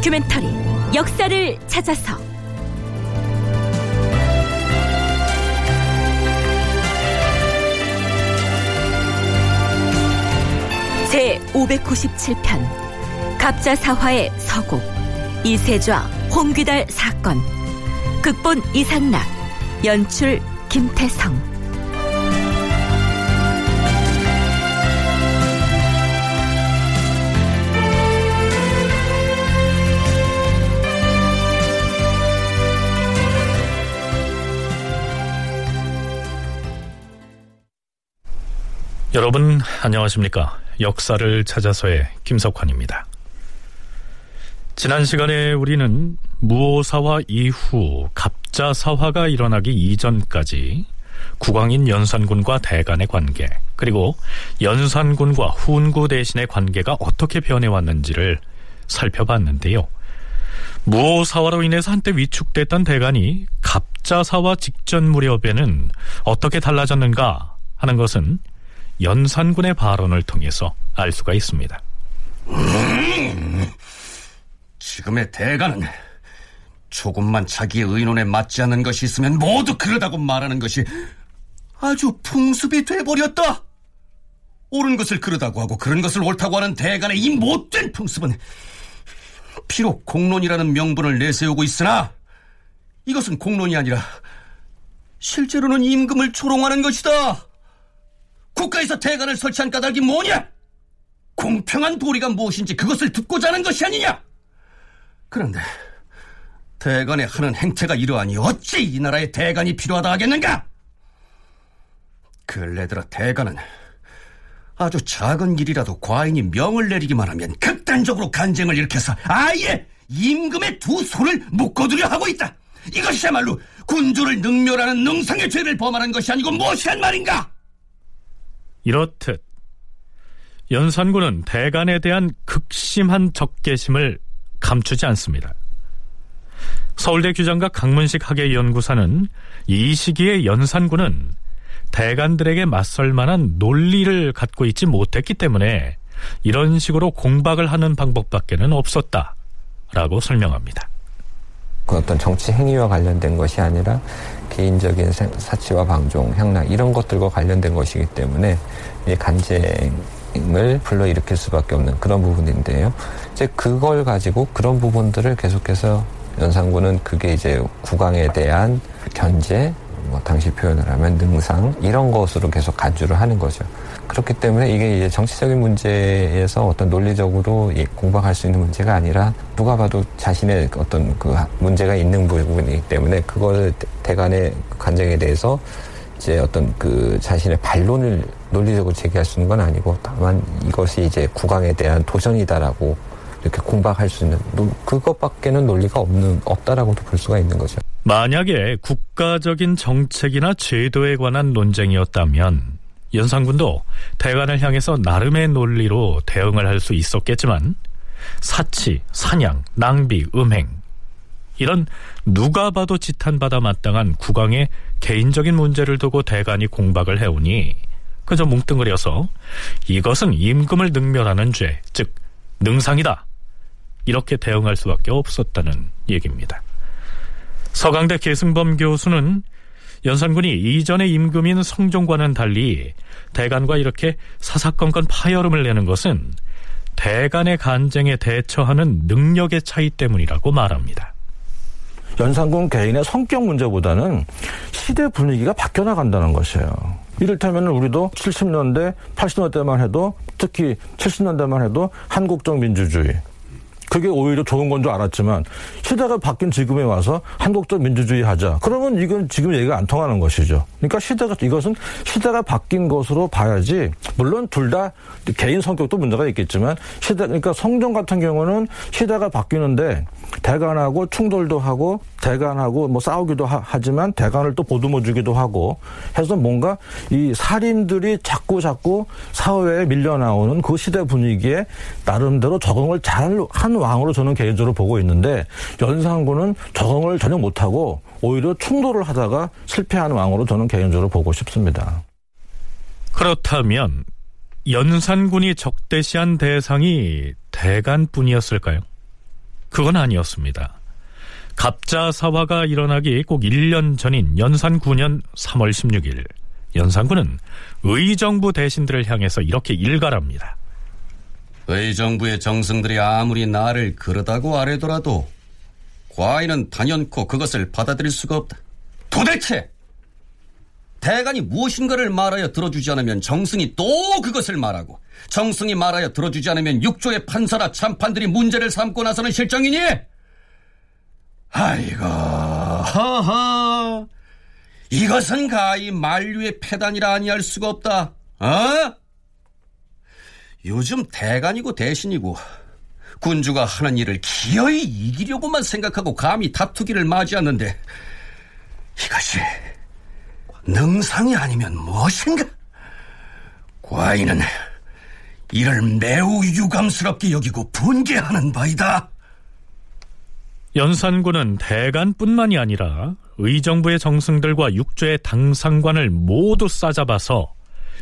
다큐멘터리 역사를 찾아서. 제 597편 갑자사화의 서곡 이세좌 홍귀달 사건 극본 이상락 연출 김태성 여러분 안녕하십니까? 역사를 찾아서의 김석환입니다. 지난 시간에 우리는 무오사화 이후 갑자사화가 일어나기 이전까지 국왕인 연산군과 대간의 관계 그리고 연산군과 훈구 대신의 관계가 어떻게 변해왔는지를 살펴봤는데요. 무오사화로 인해서 한때 위축됐던 대간이 갑자사화 직전 무렵에는 어떻게 달라졌는가 하는 것은 연산군의 발언을 통해서 알 수가 있습니다. 음, 지금의 대가는 조금만 자기의 의논에 맞지 않는 것이 있으면 모두 그러다고 말하는 것이 아주 풍습이 돼버렸다. 옳은 것을 그러다고 하고 그런 것을 옳다고 하는 대간의 이 못된 풍습은 비록 공론이라는 명분을 내세우고 있으나 이것은 공론이 아니라 실제로는 임금을 조롱하는 것이다. 국가에서 대관을 설치한 까닭이 뭐냐? 공평한 도리가 무엇인지 그것을 듣고자 하는 것이 아니냐? 그런데 대관의 하는 행태가 이러하니 어찌 이 나라에 대관이 필요하다 하겠는가? 근래 들어 대관은 아주 작은 일이라도 과인이 명을 내리기만 하면 극단적으로 간쟁을 일으켜서 아예 임금의 두 손을 묶어두려 하고 있다. 이것이야말로 군주를 능멸하는 능상의 죄를 범하는 것이 아니고 무엇이란 말인가? 이렇듯 연산군은 대간에 대한 극심한 적개심을 감추지 않습니다. 서울대 규장과 강문식 학예연구사는 이 시기에 연산군은 대간들에게 맞설 만한 논리를 갖고 있지 못했기 때문에 이런 식으로 공박을 하는 방법밖에는 없었다 라고 설명합니다. 그 어떤 정치 행위와 관련된 것이 아니라 개인적인 사치와 방종, 향락 이런 것들과 관련된 것이기 때문에 간쟁을 불러일으킬 수밖에 없는 그런 부분인데요. 이제 그걸 가지고 그런 부분들을 계속해서 연산군은 그게 이제 국왕에 대한 견제, 뭐 당시 표현을 하면 능상 이런 것으로 계속 간주를 하는 거죠. 그렇기 때문에 이게 이제 정치적인 문제에서 어떤 논리적으로 공방할 수 있는 문제가 아니라 누가 봐도 자신의 어떤 그 문제가 있는 부분이기 때문에 그걸 대간의 간쟁에 대해서 이제 어떤 그 자신의 반론을 논리적으로 제기할 수 있는 건 아니고 다만 이것이 이제 국왕에 대한 도전이다라고 이렇게 공박할 수 있는 그것밖에는 논리가 없는 없다라고도 볼 수가 있는 거죠. 만약에 국가적인 정책이나 제도에 관한 논쟁이었다면 연산군도 대관을 향해서 나름의 논리로 대응을 할 수 있었겠지만 사치, 사냥, 낭비, 음행 이런 누가 봐도 지탄받아 마땅한 국왕의 개인적인 문제를 두고 대간이 공박을 해오니 그저 뭉뚱그려서 이것은 임금을 능멸하는 죄, 즉 능상이다. 이렇게 대응할 수밖에 없었다는 얘기입니다. 서강대 계승범 교수는 연산군이 이전의 임금인 성종과는 달리 대간과 이렇게 사사건건 파열음을 내는 것은 대간의 간쟁에 대처하는 능력의 차이 때문이라고 말합니다. 연산군 개인의 성격 문제보다는 시대 분위기가 바뀌어 나간다는 것이에요. 이를테면 우리도 70년대, 80년대만 해도 특히 70년대만 해도 한국적 민주주의 그게 오히려 좋은 건 줄 알았지만 시대가 바뀐 지금에 와서 한국적 민주주의 하자. 그러면 이건 지금 얘기가 안 통하는 것이죠. 그러니까 시대가 이것은 시대가 바뀐 것으로 봐야지. 물론 둘 다 개인 성격도 문제가 있겠지만 시대 그러니까 성종 같은 경우는 시대가 바뀌는데 대간하고 충돌도 하고 대간하고 뭐 싸우기도 하, 지만 대간을 또 보듬어 주기도 하고 해서 뭔가 이 살인들이 자꾸 자꾸 사회에 밀려 나오는 그 시대 분위기에 나름대로 적응을 잘 한 왕으로 저는 개인적으로 보고 있는데 연산군은 적응을 전혀 못하고 오히려 충돌을 하다가 실패하는 왕으로 저는 개인적으로 보고 싶습니다. 그렇다면 연산군이 적대시한 대상이 대간뿐이었을까요? 그건 아니었습니다. 갑자사화가 일어나기 꼭 1년 전인 연산 9년 3월 16일 연산군은 의정부 대신들을 향해서 이렇게 일갈합니다. 의정부의 정승들이 아무리 나를 그러다고 아래더라도 과인은 단연코 그것을 받아들일 수가 없다. 도대체 대간이 무엇인가를 말하여 들어주지 않으면 정승이 또 그것을 말하고 정승이 말하여 들어주지 않으면 육조의 판사나 참판들이 문제를 삼고 나서는 실정이니? 아이고, 허허. 이것은 가히 만류의 패단이라 아니할 수가 없다. 어? 요즘 대간이고 대신이고 군주가 하는 일을 기어이 이기려고만 생각하고 감히 다투기를 맞이하는데 이것이 능상이 아니면 무엇인가? 과인은 이를 매우 유감스럽게 여기고 분개하는 바이다. 연산군은 대간뿐만이 아니라 의정부의 정승들과 육조의 당상관을 모두 싸잡아서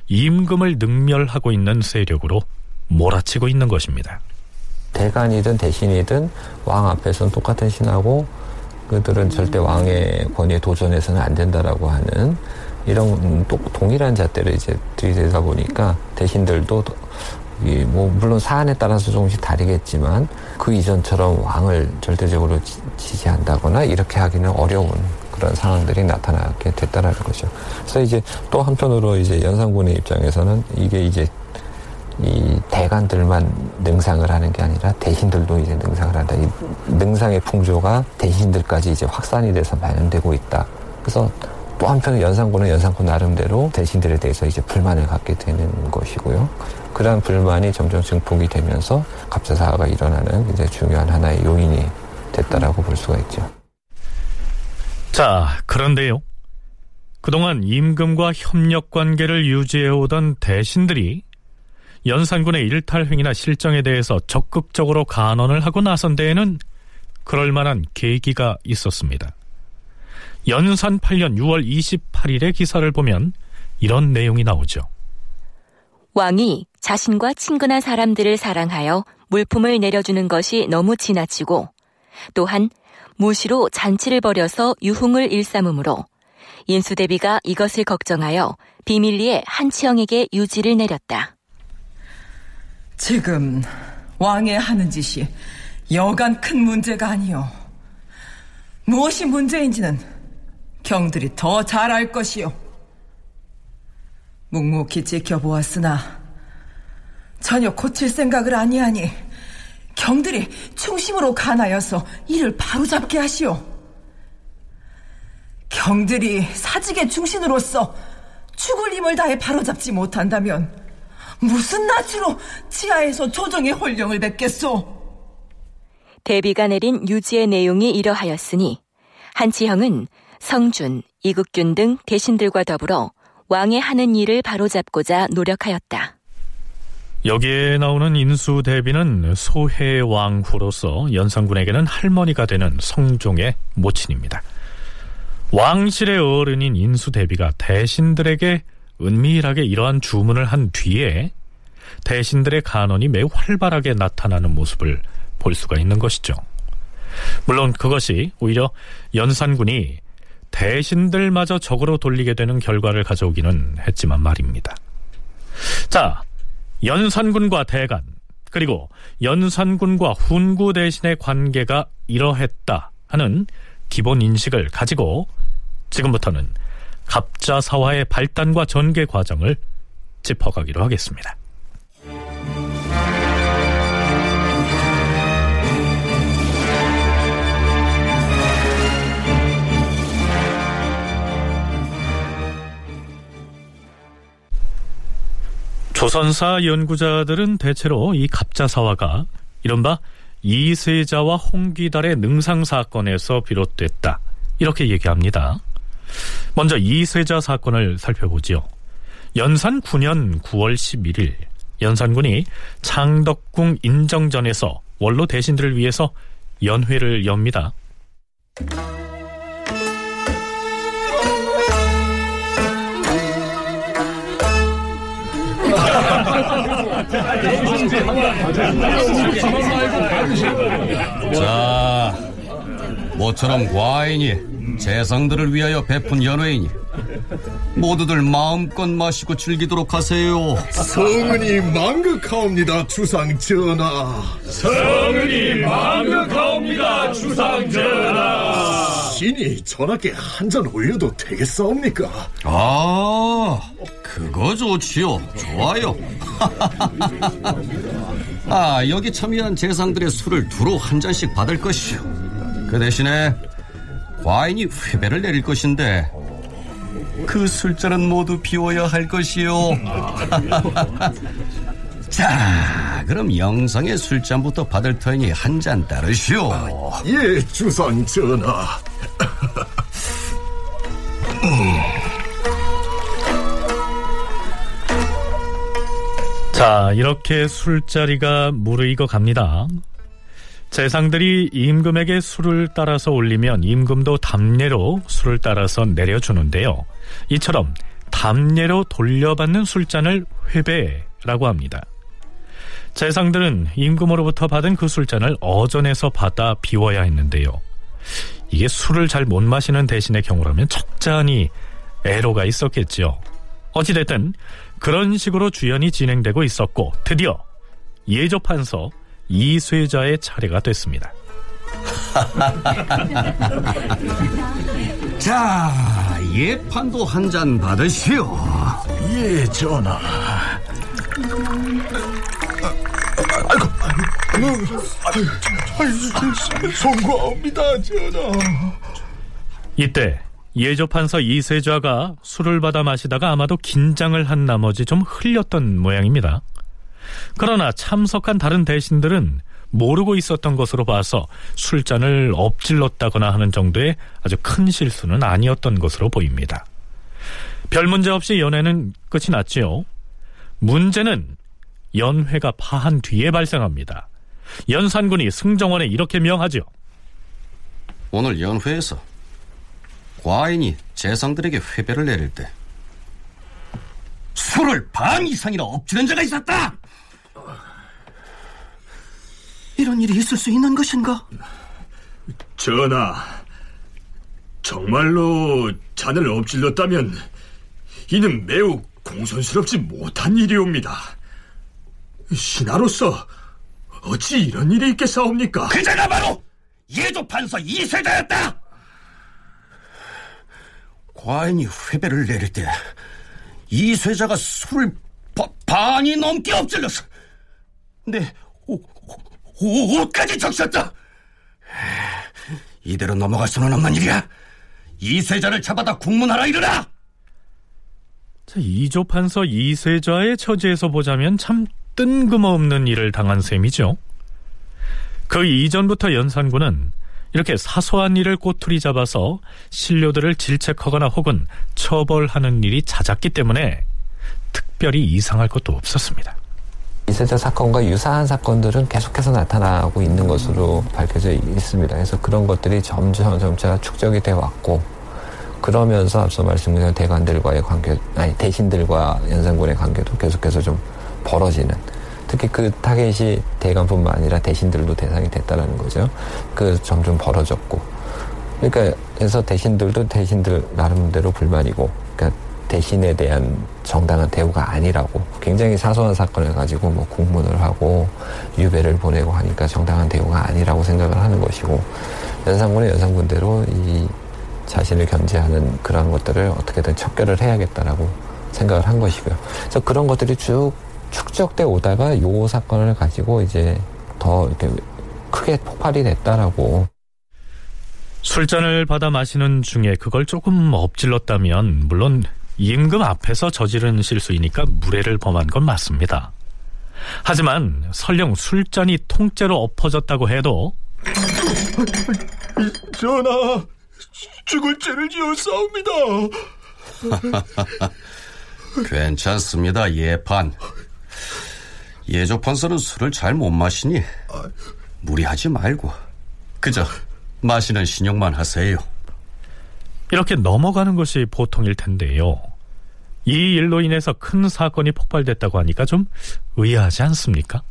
임금을 능멸하고 있는 세력으로 몰아치고 있는 것입니다. 대간이든 대신이든 왕 앞에서는 똑같은 신하고 그들은 절대 왕의 권위에 도전해서는 안 된다라고 하는 이런 동일한 잣대를 이제 들이대다 보니까 대신들도 뭐 물론 사안에 따라서 조금씩 다르겠지만 그 이전처럼 왕을 절대적으로 지지한다거나 이렇게 하기는 어려운 그런 상황들이 나타나게 됐다라는 거죠. 그래서 이제 또 한편으로 이제 연산군의 입장에서는 이게 이제 이 대관들만 능상을 하는 게 아니라 대신들도 이제 능상을 한다. 이 능상의 풍조가 대신들까지 이제 확산이 돼서 반영되고 있다. 그래서 또 한편은 연산군은 연산군 나름대로 대신들에 대해서 이제 불만을 갖게 되는 것이고요. 그러한 불만이 점점 증폭이 되면서 갑자사화가 일어나는 이제 중요한 하나의 요인이 됐다라고 볼 수가 있죠. 자, 그런데요. 그동안 임금과 협력 관계를 유지해오던 대신들이 연산군의 일탈행위나 실정에 대해서 적극적으로 간언을 하고 나선 데에는 그럴 만한 계기가 있었습니다. 연산 8년 6월 28일의 기사를 보면 이런 내용이 나오죠. 왕이 자신과 친근한 사람들을 사랑하여 물품을 내려주는 것이 너무 지나치고 또한 무시로 잔치를 벌여서 유흥을 일삼으므로 인수대비가 이것을 걱정하여 비밀리에 한치영에게 유지를 내렸다. 지금 왕의 하는 짓이 여간 큰 문제가 아니오. 무엇이 문제인지는 경들이 더 잘 알 것이오. 묵묵히 지켜보았으나 전혀 고칠 생각을 아니하니 경들이 충심으로 간하여서 이를 바로잡게 하시오. 경들이 사직의 중신으로서 죽을 힘을 다해 바로잡지 못한다면 무슨 낯으로 지하에서 조정의 홀령을 뵙겠소? 대비가 내린 유지의 내용이 이러하였으니 한치형은 성준, 이국균 등 대신들과 더불어 왕의 하는 일을 바로잡고자 노력하였다. 여기에 나오는 인수 대비는 소해 왕후로서 연산군에게는 할머니가 되는 성종의 모친입니다. 왕실의 어른인 인수 대비가 대신들에게 은밀하게 이러한 주문을 한 뒤에 대신들의 간언이 매우 활발하게 나타나는 모습을 볼 수가 있는 것이죠. 물론 그것이 오히려 연산군이 대신들마저 적으로 돌리게 되는 결과를 가져오기는 했지만 말입니다. 자, 연산군과 대간, 그리고 연산군과 훈구 대신의 관계가 이러했다 하는 기본 인식을 가지고 지금부터는 갑자사화의 발단과 전개 과정을 짚어가기로 하겠습니다. 조선사 연구자들은 대체로 이 갑자사화가 이른바 이세자와 홍기달의 능상 사건에서 비롯됐다. 이렇게 얘기합니다. 먼저 이세자 사건을 살펴보지요. 연산 9년 9월 11일 연산군이 창덕궁 인정전에서 원로 대신들을 위해서 연회를 엽니다. 자, 모처럼 과인이 재상들을 위하여 베푼 연회이니 모두들 마음껏 마시고 즐기도록 하세요. 성은이 망극하옵니다, 주상 전하. 성은이 망극하옵니다, 주상 전하. 신이 전하께 한 잔 올려도 되겠사옵니까? 아, 그거 좋지요. 좋아요. 아, 여기 참여한 재상들의 술을 두루 한 잔씩 받을 것이요. 그 대신에 과인이 회배를 내릴 것인데 그 술잔은 모두 비워야 할 것이요. 자, 그럼 영성의 술잔부터 받을 터이니 한 잔 따르시오. 예, 주상 전하. 자, 이렇게 술자리가 무르익어 갑니다. 재상들이 임금에게 술을 따라서 올리면 임금도 담례로 술을 따라서 내려주는데요. 이처럼 담례로 돌려받는 술잔을 회배라고 합니다. 재상들은 임금으로부터 받은 그 술잔을 어전에서 받아 비워야 했는데요. 이게 술을 잘 못 마시는 대신의 경우라면 적잖이 애로가 있었겠지요. 어찌됐든 그런 식으로 주연이 진행되고 있었고 드디어 예조판서 이쇠자의 차례가 됐습니다. 자, 예판도 한 잔 받으시오. 예, 전하. 아이고, 아이고, 송구하옵니다, 전하. 이때 예조판서 이세좌가 술을 받아 마시다가 아마도 긴장을 한 나머지 좀 흘렸던 모양입니다. 그러나 참석한 다른 대신들은 모르고 있었던 것으로 봐서 술잔을 엎질렀다거나 하는 정도의 아주 큰 실수는 아니었던 것으로 보입니다. 별 문제 없이 연회는 끝이 났지요. 문제는 연회가 파한 뒤에 발생합니다. 연산군이 승정원에 이렇게 명하죠. 오늘 연회에서 과인이 재상들에게 회배를 내릴 때 술을 반 이상이나 엎지른 자가 있었다. 이런 일이 있을 수 있는 것인가? 전하, 정말로 잔을 엎질렀다면 이는 매우 공손스럽지 못한 일이옵니다. 신하로서 어찌 이런 일이 있겠사옵니까? 그 자가 바로 예조 판서 이세자였다. 과인이 회배를 내릴 때 이세자가 술을 바, 반이 넘게 엎질렀어. 내 옷, 옷, 옷까지 적셨다. 이대로 넘어갈 수는 없는 일이야. 이세자를 잡아다 국문하라 이르라. 자, 이조 판서 이세자의 처지에서 보자면 참 뜬금없는 일을 당한 셈이죠. 그 이전부터 연산군은 이렇게 사소한 일을 꼬투리 잡아서 신료들을 질책하거나 혹은 처벌하는 일이 잦았기 때문에 특별히 이상할 것도 없었습니다. 이세자 사건과 유사한 사건들은 계속해서 나타나고 있는 것으로 밝혀져 있습니다. 그래서 그런 것들이 점점 점차 축적이 되어 왔고 그러면서 앞서 말씀드린 대관들과의 관계, 아니 대신들과 연산군의 관계도 계속해서 좀 벌어지는 특히 그 타겟이 대관뿐만 아니라 대신들도 대상이 됐다라는 거죠. 그 점점 벌어졌고 그러니까 그래서 대신들도 대신들 나름대로 불만이고 그러니까 대신에 대한 정당한 대우가 아니라고 굉장히 사소한 사건을 가지고 뭐 공문을 하고 유배를 보내고 하니까 정당한 대우가 아니라고 생각을 하는 것이고 연산군의 연산군대로 이 자신을 견제하는 그러한 것들을 어떻게든 척결을 해야겠다라고 생각을 한 것이고요. 그래서 그런 것들이 쭉 축적돼 오다가 요 사건을 가지고 이제 더 이렇게 크게 폭발이 됐다라고 술잔을 받아 마시는 중에 그걸 조금 엎질렀다면 물론 임금 앞에서 저지른 실수이니까 무례를 범한 건 맞습니다. 하지만 설령 술잔이 통째로 엎어졌다고 해도 전하, 죽을 죄를 지었사옵니다. 괜찮습니다, 예판. 예조판서는 술을 잘 못 마시니 무리하지 말고 그저 마시는 신용만 하세요. 이렇게 넘어가는 것이 보통일 텐데요. 이 일로 인해서 큰 사건이 폭발됐다고 하니까 좀 의아하지 않습니까?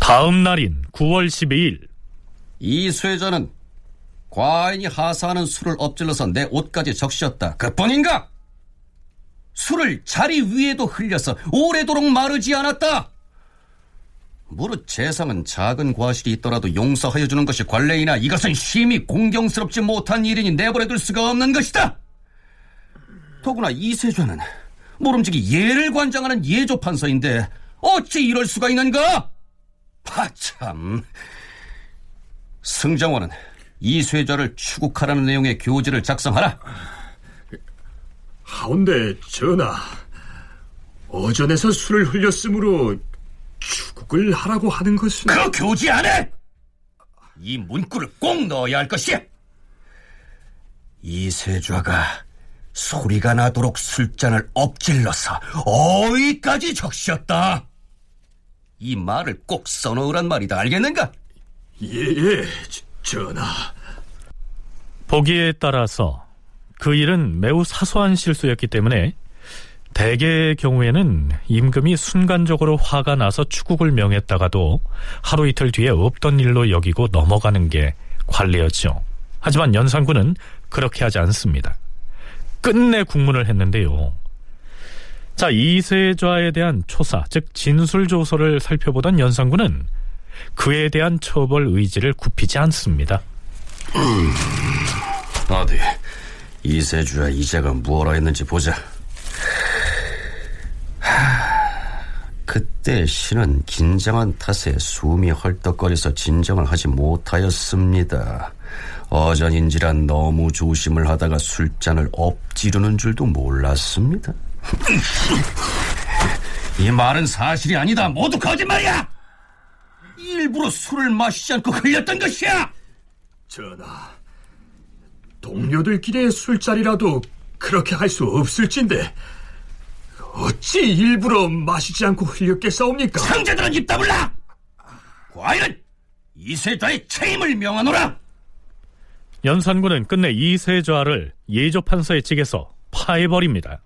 다음 날인 9월 12일 이 수혜자는 과인이 하사하는 술을 엎질러서 내 옷까지 적셨다. 그뿐인가? 술을 자리 위에도 흘려서 오래도록 마르지 않았다. 무릇 재상은 작은 과실이 있더라도 용서하여 주는 것이 관례이나 이것은 심히 공경스럽지 못한 일이니 내버려둘 수가 없는 것이다. 더구나 이세좌는 모름지기 예를 관장하는 예조 판서인데 어찌 이럴 수가 있는가? 하참. 승정원은 이세좌를 추국하라는 내용의 교지를 작성하라. 하운데 전하, 어전에서 술을 흘렸으므로 추국을 하라고 하는 것은 그 교지 안에 이 문구를 꼭 넣어야 할 것이야. 이세좌가 소리가 나도록 술잔을 엎질러서 어휘까지 적셨다. 이 말을 꼭 써놓으란 말이다. 알겠는가? 예, 예, 전하. 보기에 따라서 그 일은 매우 사소한 실수였기 때문에 대개의 경우에는 임금이 순간적으로 화가 나서 추국을 명했다가도 하루 이틀 뒤에 없던 일로 여기고 넘어가는 게 관례였죠. 하지만 연산군은 그렇게 하지 않습니다. 끝내 국문을 했는데요. 자, 이세좌에 대한 초사, 즉 진술조서를 살펴보던 연산군은 그에 대한 처벌 의지를 굽히지 않습니다. 어디 이세주야 이자가 무엇라 했는지 보자. 하, 그때 신은 긴장한 탓에 숨이 헐떡거려서 진정을 하지 못하였습니다. 어전인지란 너무 조심을 하다가 술잔을 엎지르는 줄도 몰랐습니다. 이 말은 사실이 아니다. 모두 거짓말이야. 일부러 술을 마시지 않고 흘렸던 것이야. 전하, 동료들끼리의 술자리라도 그렇게 할 수 없을진데 어찌 일부러 마시지 않고 흘렸겠사옵니까? 상자들은 입 다물라! 과연 이세좌의 책임을 명하노라! 연산군은 끝내 이세좌를 예조판서의 직에서 파해버립니다.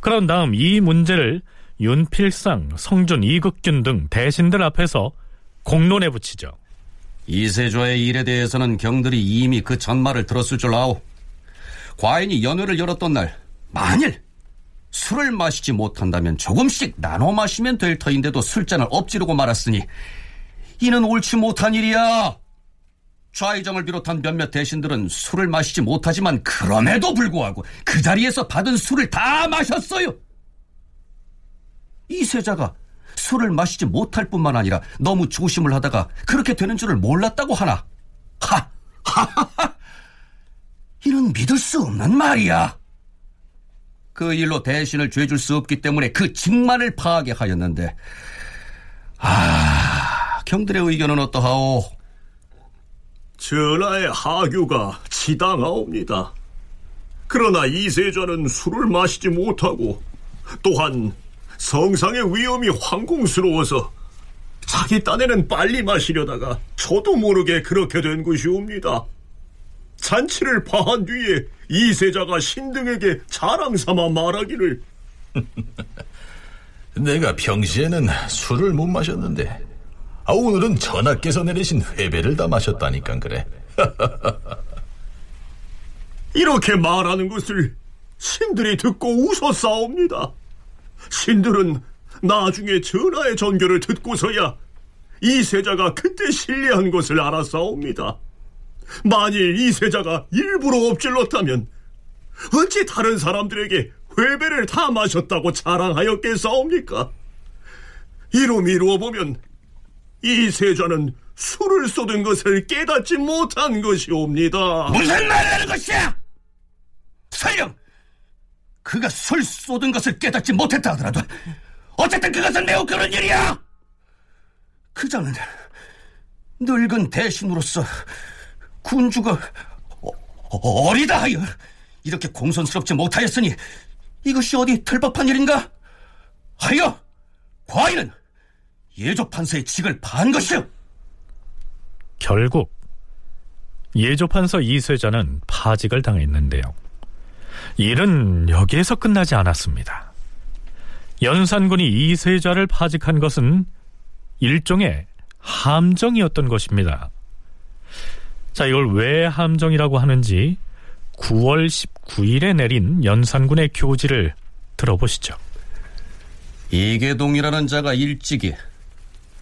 그런 다음 이 문제를 윤필상, 성준, 이극균 등 대신들 앞에서 공론에 붙이죠. 이세좌의 일에 대해서는 경들이 이미 그 전말을 들었을 줄 아오. 과인이 연회를 열었던 날, 만일 술을 마시지 못한다면 조금씩 나눠 마시면 될 터인데도 술잔을 엎지르고 말았으니 이는 옳지 못한 일이야. 좌의정을 비롯한 몇몇 대신들은 술을 마시지 못하지만 그럼에도 불구하고 그 자리에서 받은 술을 다 마셨어요. 이세자가 술을 마시지 못할 뿐만 아니라 너무 조심을 하다가 그렇게 되는 줄을 몰랐다고 하나. 하! 하하하! 이는 믿을 수 없는 말이야. 그 일로 대신을 죄줄 수 없기 때문에 그 직만을 파하게 하였는데, 아, 경들의 의견은 어떠하오? 전하의 하교가 치당하옵니다. 그러나 이세자는 술을 마시지 못하고 또한 성상의 위험이 황공스러워서 자기 딴에는 빨리 마시려다가 저도 모르게 그렇게 된 것이옵니다. 잔치를 파한 뒤에 이세자가 신등에게 자랑 삼아 말하기를 내가 평시에는 술을 못 마셨는데 아, 오늘은 전하께서 내리신 회배를 다 마셨다니까 그래. 이렇게 말하는 것을 신들이 듣고 웃어싸옵니다. 신들은 나중에 전하의 전교를 듣고서야 이세자가 그때 신뢰한 것을 알아싸옵니다. 만일 이세자가 일부러 엎질렀다면 어찌 다른 사람들에게 회배를 다 마셨다고 자랑하였겠사옵니까? 이로 미루어 보면 이 세자는 술을 쏟은 것을 깨닫지 못한 것이옵니다. 무슨 말을 하는 것이야? 설령 그가 술 쏟은 것을 깨닫지 못했다 하더라도 어쨌든 그것은 매우 그런 일이야. 그자는 늙은 대신으로서 군주가 어, 어리다 하여 이렇게 공손스럽지 못하였으니 이것이 어디 틀법한 일인가? 하여 과인은 예조판서의 직을 반 것이오. 결국 예조판서 이세자는 파직을 당했는데요. 일은 여기에서 끝나지 않았습니다. 연산군이 이세자를 파직한 것은 일종의 함정이었던 것입니다. 자, 이걸 왜 함정이라고 하는지 9월 19일에 내린 연산군의 교지를 들어보시죠. 이계동이라는 자가 일찍이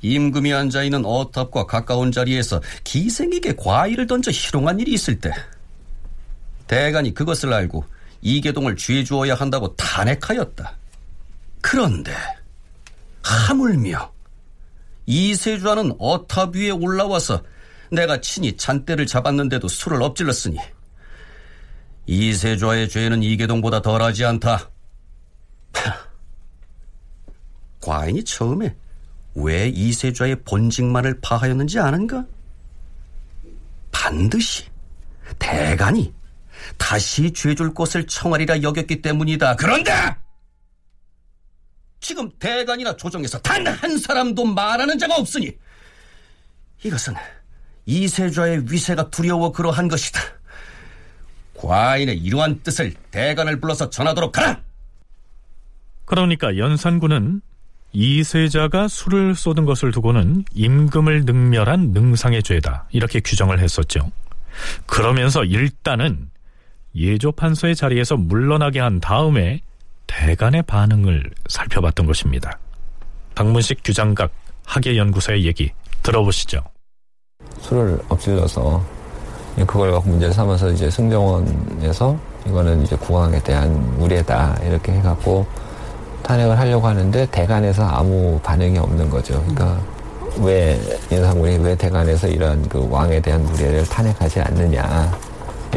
임금이 앉아 있는 어탑과 가까운 자리에서 기생에게 과일을 던져 희롱한 일이 있을 때 대간이 그것을 알고 이계동을 죄 주어야 한다고 탄핵하였다. 그런데 하물며 이세주와는 어탑 위에 올라와서 내가 친히 잔대를 잡았는데도 술을 엎질렀으니 이세주와의 죄는 이계동보다 덜하지 않다. 과인이 처음에 왜 이세주와의 본직만을 파하였는지 아는가? 반드시 대간이 다시 죄줄 곳을 청하리라 여겼기 때문이다. 그런데 지금 대간이나 조정에서 단 한 사람도 말하는 자가 없으니 이것은 이세주와의 위세가 두려워 그러한 것이다. 과인의 이러한 뜻을 대간을 불러서 전하도록 하라. 그러니까 연산군은 이세자가 술을 쏟은 것을 두고는 임금을 능멸한 능상의 죄다 이렇게 규정을 했었죠. 그러면서 일단은 예조판서의 자리에서 물러나게 한 다음에 대간의 반응을 살펴봤던 것입니다. 박문식 규장각 학예연구소의 얘기 들어보시죠. 술을 엎질러서 그걸 갖고 문제를 삼아서 이제 승정원에서 이거는 이제 국왕에 대한 우례다 이렇게 해갖고 탄핵을 하려고 하는데 대간에서 아무 반응이 없는 거죠. 그러니까 왜 연산군이 왜 대간에서 이런 그 왕에 대한 우례를 탄핵하지 않느냐.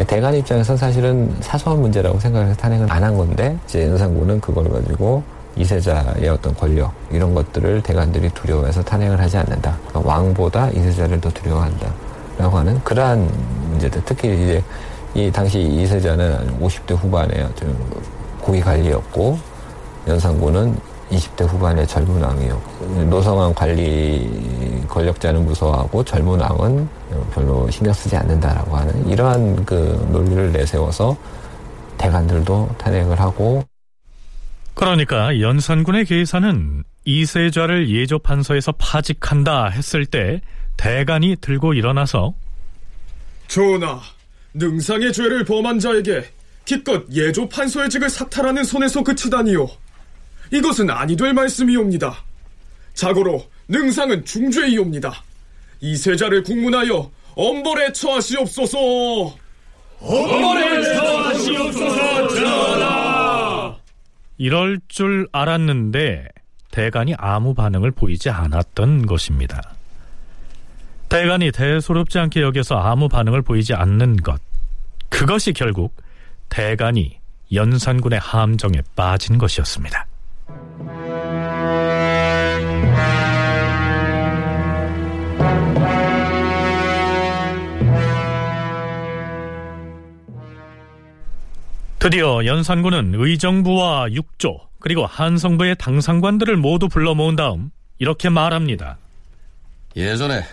대간 입장에서 사실은 사소한 문제라고 생각해서 탄핵을 안한 건데 이제 연산군은 그걸 가지고 이세자의 어떤 권력 이런 것들을 대간들이 두려워해서 탄핵을 하지 않는다. 그러니까 왕보다 이세자를 더 두려워한다라고 하는 그러한 문제들. 특히 이제 이 당시 이세자는 50대 후반에 좀 고위 관리였고 연산군은 20대 후반의 젊은 왕이었고 노성왕 관리 권력자는 무서워하고 젊은 왕은 별로 신경 쓰지 않는다라고 하는 이러한 그 논리를 내세워서 대관들도 탄핵을 하고 그러니까 연산군의 계산은 이세좌를 예조판서에서 파직한다 했을 때 대간이 들고 일어나서 전하, 능상의 죄를 범한 자에게 기껏 예조 판서의 직을 삭탈하는 손에서 그치다니요. 이것은 아니 될 말씀이옵니다. 자고로 능상은 중죄이옵니다. 이 세자를 국문하여 엄벌에 처하시옵소서. 엄벌에 처하시옵소서 전하. 이럴 줄 알았는데 대간이 아무 반응을 보이지 않았던 것입니다. 대간이 대수롭지 않게 여겨서 아무 반응을 보이지 않는 것. 그것이 결국 대간이 연산군의 함정에 빠진 것이었습니다. 드디어 연산군은 의정부와 육조 그리고 한성부의 당상관들을 모두 불러 모은 다음 이렇게 말합니다. 예전에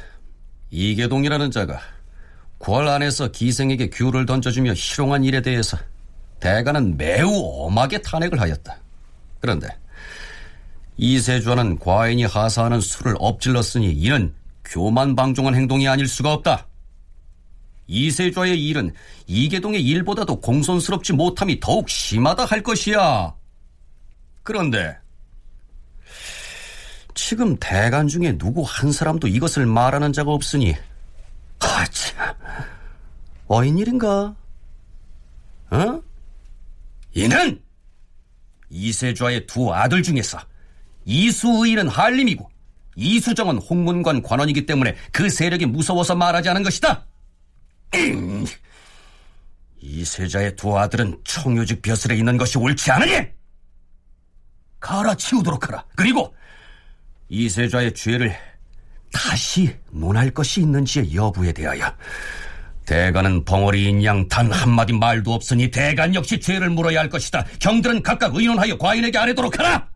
이계동이라는 자가 궐 안에서 기생에게 귤을 던져주며 희롱한 일에 대해서 대가는 매우 엄하게 탄핵을 하였다. 그런데 이세주와는 과인이 하사하는 술을 엎질렀으니 이는 교만 방종한 행동이 아닐 수가 없다. 이세좌의 일은 이계동의 일보다도 공손스럽지 못함이 더욱 심하다 할 것이야. 그런데 지금 대간 중에 누구 한 사람도 이것을 말하는 자가 없으니 하참 어인 일인가? 어? 이는 이세좌의 두 아들 중에서 이수의는 한림이고 이수정은 홍문관 관원이기 때문에 그 세력이 무서워서 말하지 않은 것이다. 잉! 이세자의 두 아들은 청유직 벼슬에 있는 것이 옳지 않으니 갈아치우도록 하라. 그리고 이세자의 죄를 다시 논할 것이 있는지의 여부에 대하여 대간은 벙어리인 양 단 한마디 말도 없으니 대간 역시 죄를 물어야 할 것이다. 형들은 각각 의논하여 과인에게 아뢰도록 하라.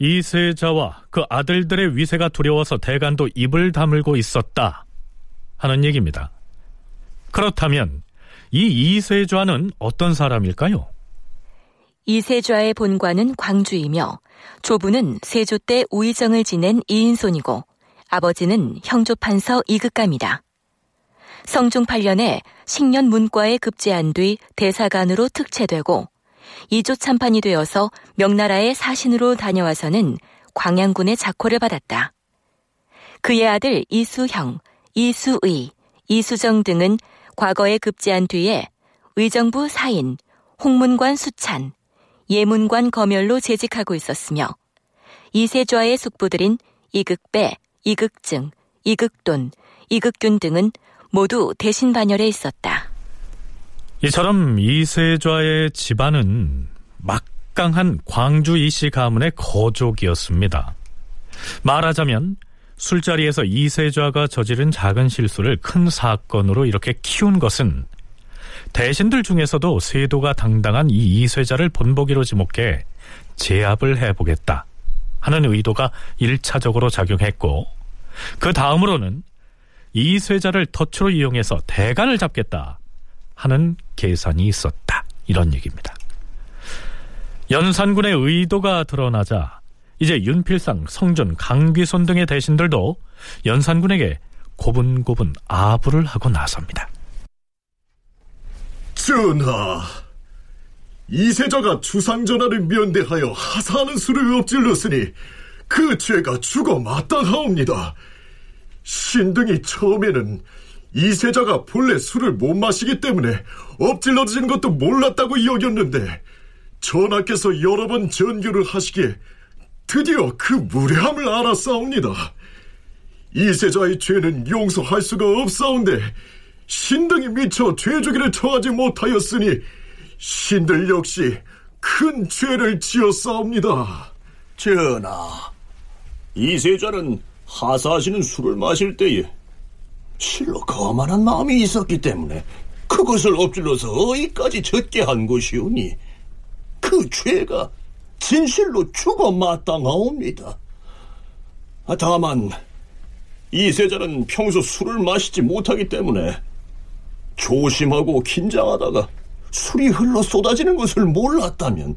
이세자와 그 아들들의 위세가 두려워서 대간도 입을 다물고 있었다 하는 얘기입니다. 그렇다면 이 이세좌는 어떤 사람일까요? 이세좌의 본관은 광주이며 조부는 세조 때 우의정을 지낸 이인손이고 아버지는 형조판서 이극감이다. 성중 8년에 식년 문과에 급제한 뒤 대사관으로 특채되고 이조 참판이 되어서 명나라의 사신으로 다녀와서는 광양군의 작호를 받았다. 그의 아들 이수형, 이수의, 이수정 등은 과거에 급제한 뒤에 의정부 사인, 홍문관 수찬, 예문관 검열로 재직하고 있었으며 이세좌의 숙부들인 이극배, 이극증, 이극돈, 이극균 등은 모두 대신 반열에 있었다. 이처럼 이세좌의 집안은 막강한 광주 이씨 가문의 거족이었습니다. 말하자면 술자리에서 이세좌가 저지른 작은 실수를 큰 사건으로 이렇게 키운 것은 대신들 중에서도 세도가 당당한 이 이세자를 본보기로 지목해 제압을 해보겠다 하는 의도가 일차적으로 작용했고 그 다음으로는 이세자를 터치로 이용해서 대간을 잡겠다 하는 계산이 있었다 이런 얘기입니다. 연산군의 의도가 드러나자 이제 윤필상, 성준, 강귀손 등의 대신들도 연산군에게 고분고분 아부를 하고 나섭니다. 전하, 이세자가 주상전하를 면대하여 하사하는 수를 엎질렀으니 그 죄가 죽어 마땅하옵니다. 신등이 처음에는 이세자가 본래 술을 못 마시기 때문에 엎질러지는 것도 몰랐다고 여겼는데 전하께서 여러 번 전교를 하시기에 드디어 그 무례함을 알았사옵니다. 이세자의 죄는 용서할 수가 없사온데 신등이 미처 죄주기를 처하지 못하였으니 신들 역시 큰 죄를 지었사옵니다. 전하, 이세자는 하사하시는 술을 마실 때에 실로 거만한 마음이 있었기 때문에 그것을 엎질러서 어이까지 젖게 한 것이오니 그 죄가 진실로 죽어 마땅하옵니다. 아, 다만 이세자는 평소 술을 마시지 못하기 때문에 조심하고 긴장하다가 술이 흘러 쏟아지는 것을 몰랐다면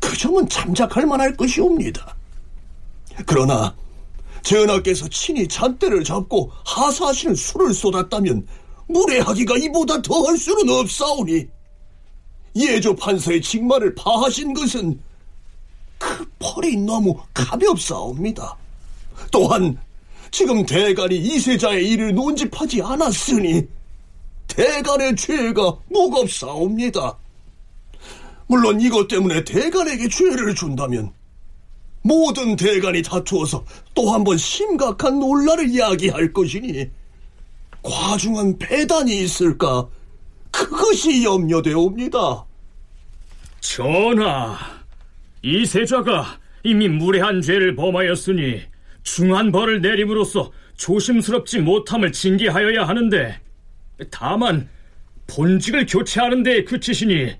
그 점은 참작할 만할 것이옵니다. 그러나 전하께서 친히 잔대를 잡고 하사하시는 술을 쏟았다면 무례하기가 이보다 더할 수는 없사오니 예조 판서의 직마를 파하신 것은 그 벌이 너무 가볍사옵니다. 또한 지금 대간이 이세자의 일을 논집하지 않았으니 대간의 죄가 무겁사옵니다. 물론 이것 때문에 대간에게 죄를 준다면 모든 대간이 다투어서 또 한 번 심각한 논란을 이야기할 것이니 과중한 배단이 있을까 그것이 염려되옵니다. 전하, 이세자가 이미 무례한 죄를 범하였으니 중한 벌을 내림으로써 조심스럽지 못함을 징계하여야 하는데 다만 본직을 교체하는 데에 그치시니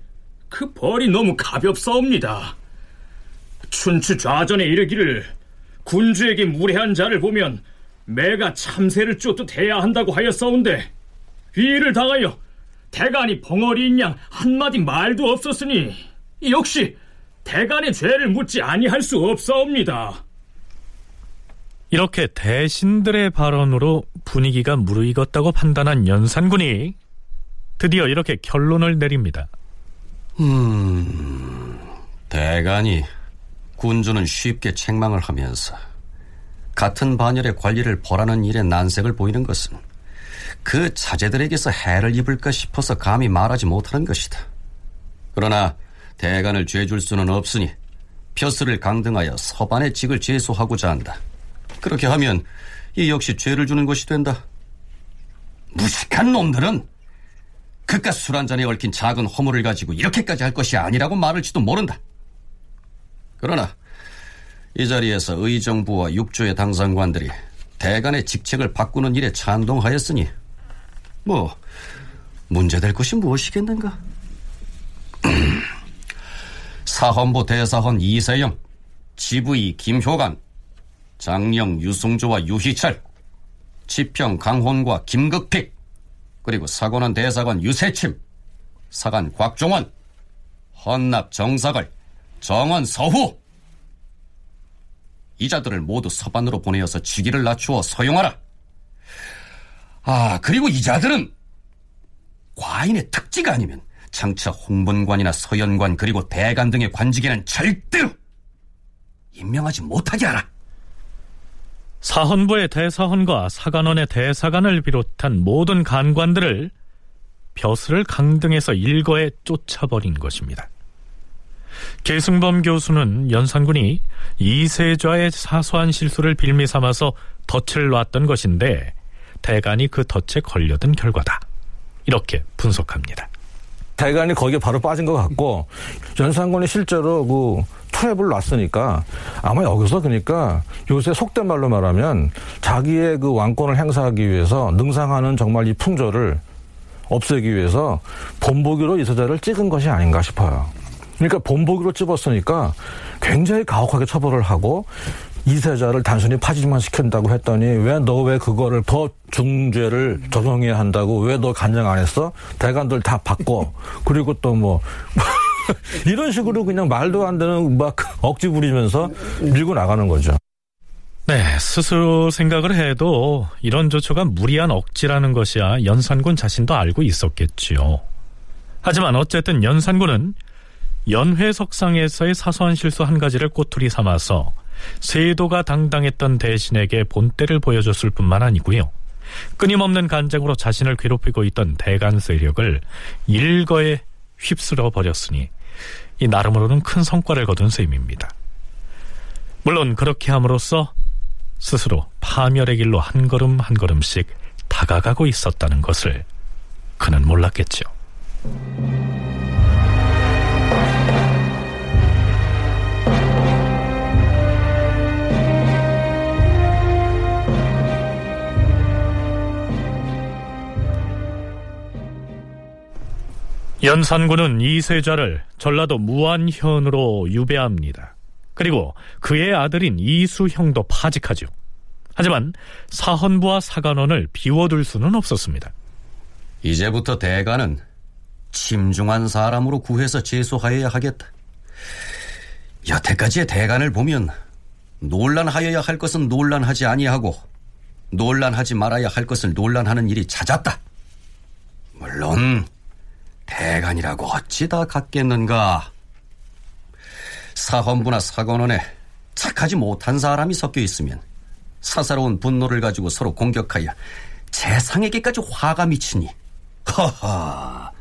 그 벌이 너무 가볍사옵니다. 춘추 좌전에 이르기를 군주에게 무례한 자를 보면 매가 참새를 쫓듯 해야 한다고 하였사온데 이 일을 당하여 대간이 벙어리인 양 한마디 말도 없었으니 역시 대간의 죄를 묻지 아니할 수 없사옵니다. 이렇게 대신들의 발언으로 분위기가 무르익었다고 판단한 연산군이 드디어 이렇게 결론을 내립니다. 음, 대간이 군주는 쉽게 책망을 하면서 같은 반열의 관리를 벌하는 일에 난색을 보이는 것은 그 자제들에게서 해를 입을까 싶어서 감히 말하지 못하는 것이다. 그러나 대간을 죄줄 수는 없으니 벼슬을 강등하여 서반의 직을 제소하고자 한다. 그렇게 하면 이 역시 죄를 주는 것이 된다. 무식한 놈들은 그깟 술 한 잔에 얽힌 작은 허물을 가지고 이렇게까지 할 것이 아니라고 말을지도 모른다. 그러나 이 자리에서 의정부와 육조의 당상관들이 대간의 직책을 바꾸는 일에 찬동하였으니 뭐 문제될 것이 무엇이겠는가? 사헌부 대사헌 이세영, 지부이 김효관, 장령 유승조와 유희철, 지평 강혼과 김극픽, 그리고 사관원 대사관 유세침, 사관 곽종원, 헌납 정사걸, 정원 서후. 이 자들을 모두 서반으로 보내어서 직위를 낮추어 서용하라. 아, 그리고 이 자들은 과인의 특지가 아니면 장차 홍본관이나 서연관 그리고 대간 등의 관직에는 절대로 임명하지 못하게 하라. 사헌부의 대사헌과 사관원의 대사관을 비롯한 모든 간관들을 벼슬을 강등해서 일거에 쫓아버린 것입니다. 계승범 교수는 연산군이 이세좌의 사소한 실수를 빌미 삼아서 덫을 놨던 것인데 대간이 그 덫에 걸려든 결과다. 이렇게 분석합니다. 대간이 거기에 바로 빠진 것 같고 연산군이 실제로 그 트랩을 놨으니까 아마 여기서 그러니까 요새 속된 말로 말하면 자기의 그 왕권을 행사하기 위해서 능상하는 정말 이 풍조를 없애기 위해서 본보기로 이서자를 찍은 것이 아닌가 싶어요. 그러니까 본보기로 찝었으니까 굉장히 가혹하게 처벌을 하고 이세자를 단순히 파지만 시킨다고 했더니 왜 너 왜 그거를 더 중죄를 적용해야 한다고 왜 너 간장 안 했어? 대관들 다 바꿔. 그리고 또뭐 이런 식으로 그냥 말도 안 되는 막 억지 부리면서 밀고 나가는 거죠. 네, 스스로 생각을 해도 이런 조처가 무리한 억지라는 것이야 연산군 자신도 알고 있었겠지요. 하지만 어쨌든 연산군은 연회석상에서의 사소한 실수 한 가지를 꼬투리 삼아서 세도가 당당했던 대신에게 본때를 보여줬을 뿐만 아니고요. 끊임없는 간쟁으로 자신을 괴롭히고 있던 대간 세력을 일거에 휩쓸어 버렸으니 이 나름으로는 큰 성과를 거둔 셈입니다. 물론 그렇게 함으로써 스스로 파멸의 길로 한 걸음 한 걸음씩 다가가고 있었다는 것을 그는 몰랐겠죠. 연산군은 이세자를 전라도 무안현으로 유배합니다. 그리고 그의 아들인 이수형도 파직하죠. 하지만 사헌부와 사관원을 비워둘 수는 없었습니다. 이제부터 대가는 침중한 사람으로 구해서 제소하여야 하겠다. 여태까지의 대간을 보면 논란하여야 할 것은 논란하지 아니하고 논란하지 말아야 할 것을 논란하는 일이 잦았다. 물론 대간이라고 어찌 다 같겠는가. 사헌부나 사관원에 착하지 못한 사람이 섞여 있으면 사사로운 분노를 가지고 서로 공격하여 재상에게까지 화가 미치니 허허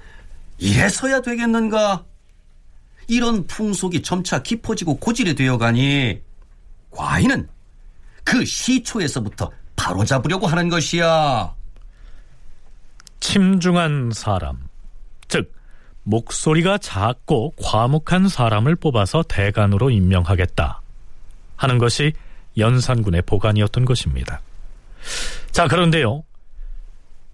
이래서야 되겠는가? 이런 풍속이 점차 깊어지고 고질이 되어가니 과인은 그 시초에서부터 바로잡으려고 하는 것이야. 침중한 사람, 즉 목소리가 작고 과묵한 사람을 뽑아서 대간으로 임명하겠다 하는 것이 연산군의 보관이었던 것입니다. 자, 그런데요.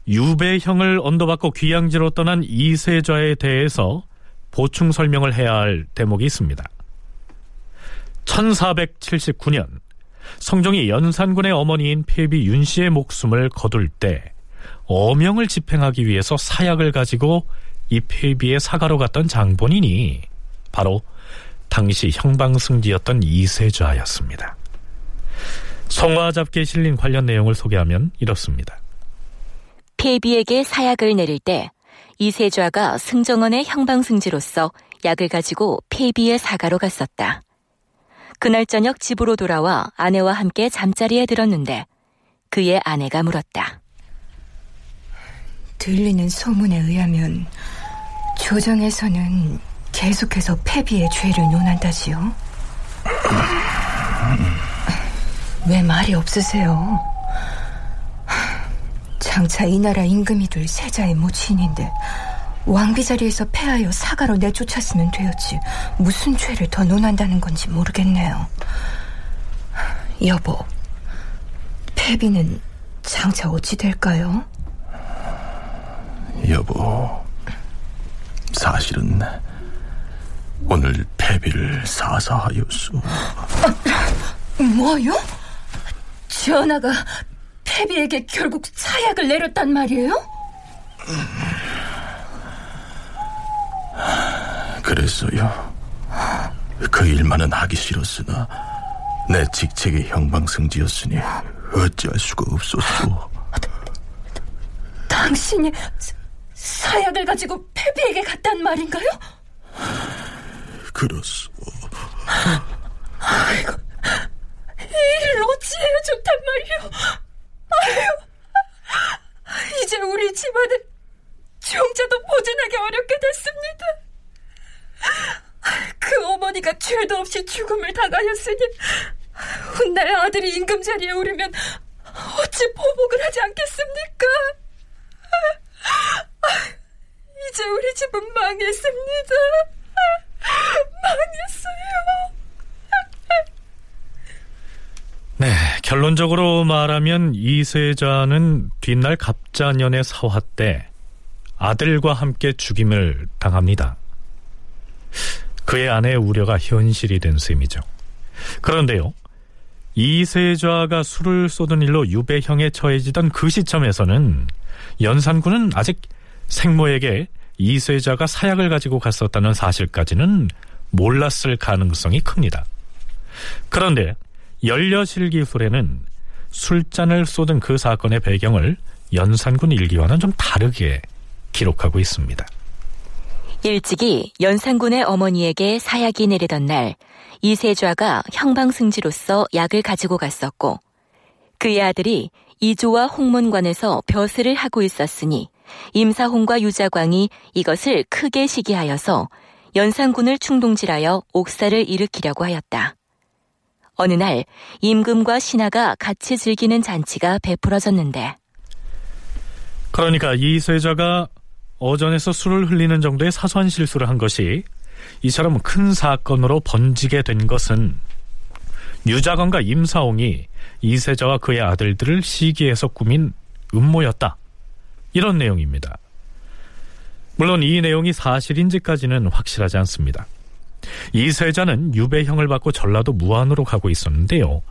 유배형을 언도받고 귀양지로 떠난 이세좌에 대해서 보충 설명을 해야 할 대목이 있습니다. 1479년 성종이 연산군의 어머니인 폐비 윤씨의 목숨을 거둘 때 어명을 집행하기 위해서 사약을 가지고 이 폐비의 사가로 갔던 장본인이 바로 당시 형방승지였던 이세좌였습니다. 성화 잡기에 실린 관련 내용을 소개하면 이렇습니다. 폐비에게 사약을 내릴 때 이세좌가 승정원의 형방승지로서 약을 가지고 폐비의 사가로 갔었다. 그날 저녁 집으로 돌아와 아내와 함께 잠자리에 들었는데 그의 아내가 물었다. 들리는 소문에 의하면 조정에서는 계속해서 패비의 죄를 논한다지요? 왜 말이 없으세요? 장차 이 나라 임금이 될 세자의 모친인데 왕비 자리에서 패하여 사가로 내쫓았으면 되었지 무슨 죄를 더 논한다는 건지 모르겠네요. 여보, 패비는 장차 어찌 될까요? 여보, 사실은 오늘 패비를 사사하였소. 뭐요? 전하가 패비에게 결국 사약을 내렸단 말이에요? 그랬어요. 그 일만은 하기 싫었으나 내 직책이 형방승지였으니 어찌할 수가 없었소. 당신이 사- 사약을 가지고 패비에게 갔단 말인가요? 그렇소. 아이고, 이 일을 어찌해야 좋단 말이오. 아유, 이제 우리 집안은 종자도 보존하기 어렵게 됐습니다. 그 어머니가 죄도 없이 죽음을 당하였으니 훗날 아들이 임금 자리에 오르면 어찌 보복을 하지 않겠습니까? 이제 우리 집은 망했습니다. 망했어요. 네, 결론적으로 말하면 이세자는 뒷날 갑자년의 사화 때 아들과 함께 죽임을 당합니다. 그의 아내의 우려가 현실이 된 셈이죠. 그런데요, 이세자가 술을 쏟은 일로 유배형에 처해지던 그 시점에서는 연산군은 아직 생모에게 이세자가 사약을 가지고 갔었다는 사실까지는 몰랐을 가능성이 큽니다. 그런데 연려실 기술에는 술잔을 쏟은 그 사건의 배경을 연산군 일기와는 좀 다르게 기록하고 있습니다. 일찍이 연산군의 어머니에게 사약이 내리던 날 이세좌가 형방승지로서 약을 가지고 갔었고 그의 아들이 이조와 홍문관에서 벼슬을 하고 있었으니 임사홍과 유자광이 이것을 크게 시기하여서 연산군을 충동질하여 옥사를 일으키려고 하였다. 어느 날 임금과 신하가 같이 즐기는 잔치가 베풀어졌는데 그러니까 이 세자가 어전에서 술을 흘리는 정도의 사소한 실수를 한 것이 이처럼 큰 사건으로 번지게 된 것은 유자건과 임사홍이 이세자와 그의 아들들을 시기해서 꾸민 음모였다. 이런 내용입니다. 물론 이 내용이 사실인지까지는 확실하지 않습니다. 이세자는 유배형을 받고 전라도 무안으로 가고 있었는데요.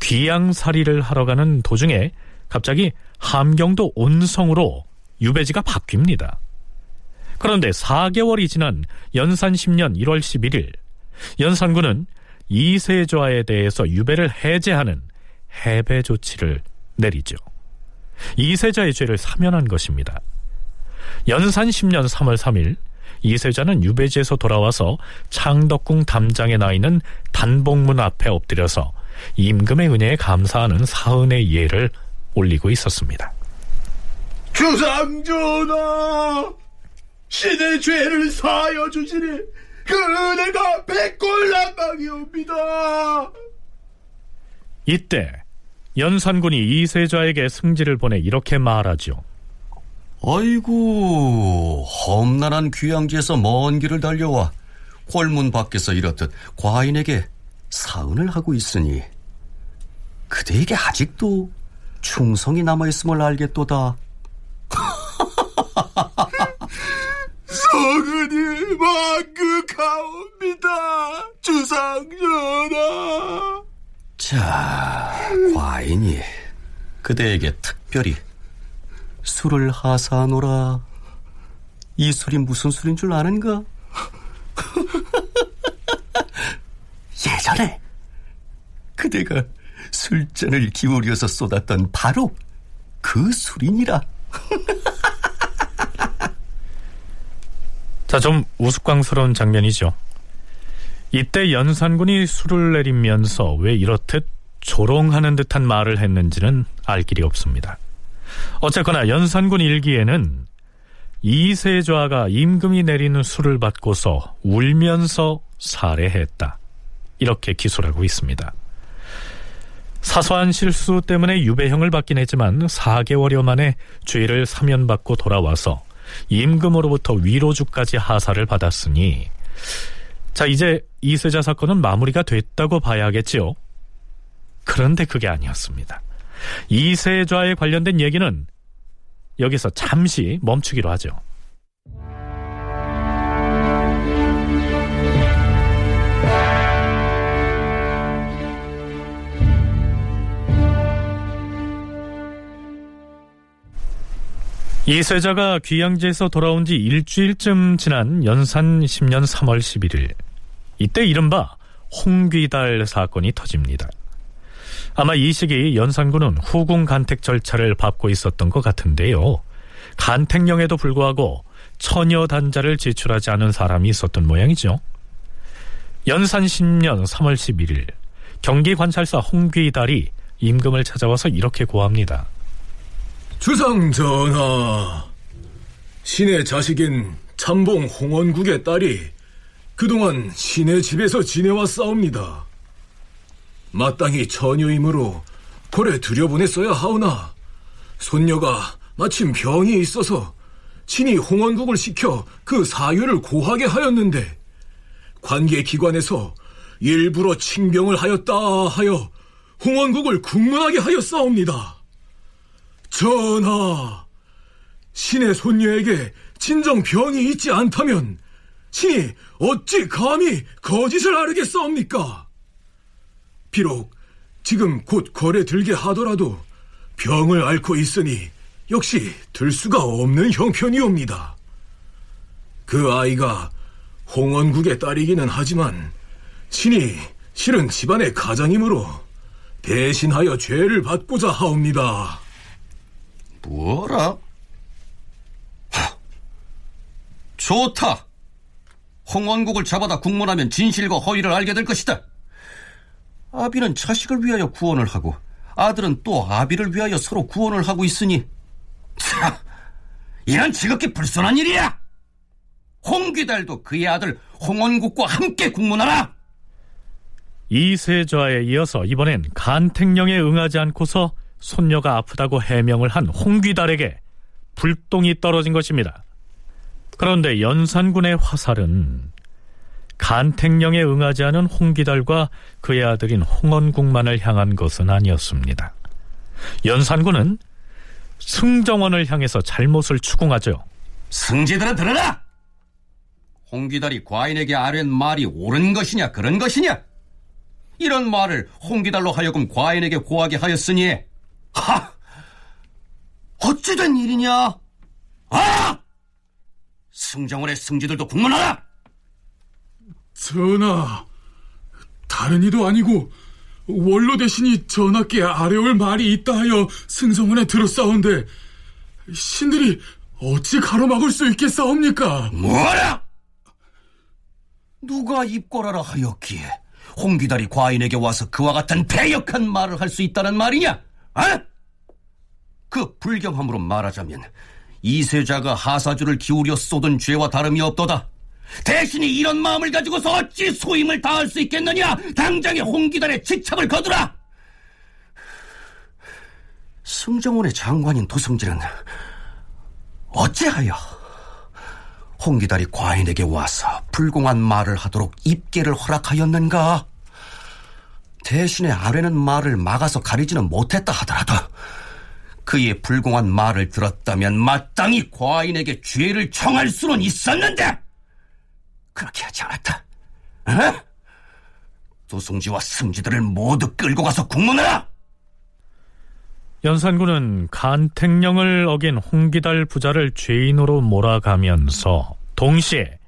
귀양살이를 하러 가는 도중에 갑자기 함경도 온성으로 유배지가 바뀝니다. 그런데 4개월이 지난 연산 10년 1월 11일 연산군은 이세좌에 대해서 유배를 해제하는 해배 조치를 내리죠. 이세자의 죄를 사면한 것입니다. 연산 10년 3월 3일 이세자는 유배지에서 돌아와서 창덕궁 담장에 나 있는 단복문 앞에 엎드려서 임금의 은혜에 감사하는 사은의 예를 올리고 있었습니다. 주상전하! 신의 죄를 사하여 주시니 그 은혜가 백골난방이옵니다. 이때 연산군이 이세자에게 승지를 보내 이렇게 말하죠. 아이고, 험난한 귀양지에서 먼 길을 달려와 궐문 밖에서 이렇듯 과인에게 사은을 하고 있으니 그대에게 아직도 충성이 남아있음을 알겠도다. 성은이 만극하옵니다. 주상전하. 자, 과인이 그대에게 특별히 술을 하사하노라. 이 술이 무슨 술인 줄 아는가? 예전에 그대가 술잔을 기울여서 쏟았던 바로 그 술이니라. 자, 좀 우스꽝스러운 장면이죠. 이때 연산군이 술을 내리면서 왜 이렇듯 조롱하는 듯한 말을 했는지는 알 길이 없습니다. 어쨌거나 연산군 일기에는 이세좌가 임금이 내리는 수를 받고서 울면서 살해했다. 이렇게 기술하고 있습니다. 사소한 실수 때문에 유배형을 받긴 했지만 4개월여 만에 죄를 사면받고 돌아와서 임금으로부터 위로주까지 하사를 받았으니 자 이제 이세자 사건은 마무리가 됐다고 봐야 하겠지요. 그런데 그게 아니었습니다. 이세좌에 관련된 얘기는 여기서 잠시 멈추기로 하죠. 이세자가 귀양지에서 돌아온 지 일주일쯤 지난 연산 10년 3월 11일 이때 이른바 홍귀달 사건이 터집니다. 아마 이 시기 연산군은 후궁 간택 절차를 밟고 있었던 것 같은데요. 간택령에도 불구하고 처녀 단자를 제출하지 않은 사람이 있었던 모양이죠. 연산 10년 3월 11일 경기 관찰사 홍귀달이 임금을 찾아와서 이렇게 고합니다. 주상 전하, 신의 자식인 참봉 홍원국의 딸이 그동안 신의 집에서 지내왔사옵니다. 마땅히 처녀이므로 고래 들여보냈어야 하오나 손녀가 마침 병이 있어서 신이 홍원국을 시켜 그 사유를 고하게 하였는데 관계기관에서 일부러 칭병을 하였다 하여 홍원국을 국문하게 하였사옵니다. 전하, 신의 손녀에게 진정 병이 있지 않다면 신이 어찌 감히 거짓을 아르겠사옵니까? 비록 지금 곧 거래 들게 하더라도 병을 앓고 있으니 역시 들 수가 없는 형편이옵니다. 그 아이가 홍원국의 딸이기는 하지만 신이 실은 집안의 가장이므로 대신하여 죄를 받고자 하옵니다. 뭐라? 하, 좋다. 홍원국을 잡아다 국문하면 진실과 허위를 알게 될 것이다. 아비는 자식을 위하여 구원을 하고 아들은 또 아비를 위하여 서로 구원을 하고 있으니 참 이런 지극히 불순한 일이야. 홍귀달도 그의 아들 홍원국과 함께 국문하라. 이세좌에 이어서 이번엔 간택령에 응하지 않고서 손녀가 아프다고 해명을 한 홍귀달에게 불똥이 떨어진 것입니다. 그런데 연산군의 화살은 간택령에 응하지 않은 홍귀달과 그의 아들인 홍원국만을 향한 것은 아니었습니다. 연산군은 승정원을 향해서 잘못을 추궁하죠. 승지들은 들어라! 홍귀달이 과인에게 아뢰는 말이 옳은 것이냐 그런 것이냐? 이런 말을 홍귀달로 하여금 과인에게 고하게 하였으니 하! 어찌된 일이냐? 아! 승정원의 승지들도 국문하라! 전하, 다른 이도 아니고 원로 대신이 전하께 아뢰올 말이 있다 하여 승정원에 들었사온데 신들이 어찌 가로막을 수 있겠사옵니까? 뭐라? 누가 입꼬라라 하였기에 홍귀달이 과인에게 와서 그와 같은 배역한 말을 할 수 있다는 말이냐? 아? 그 불경함으로 말하자면 이세자가 하사주를 기울여 쏟은 죄와 다름이 없도다. 대신이 이런 마음을 가지고서 어찌 소임을 다할 수 있겠느냐? 당장에 홍기단의 직첩을 거두라! 승정원의 장관인 도성질은 어찌하여 홍기달이 과인에게 와서 불공한 말을 하도록 입계를 허락하였는가? 대신에 아래는 말을 막아서 가리지는 못했다 하더라도 그의 불공한 말을 들었다면 마땅히 과인에게 죄를 청할 수는 있었는데 그렇게 하지 않았다. 어? 도승지와 승지들을 모두 끌고 가서 국문하라! 연산군은 간택령을 어긴 홍기달 부자를 죄인으로 몰아가면서 동시에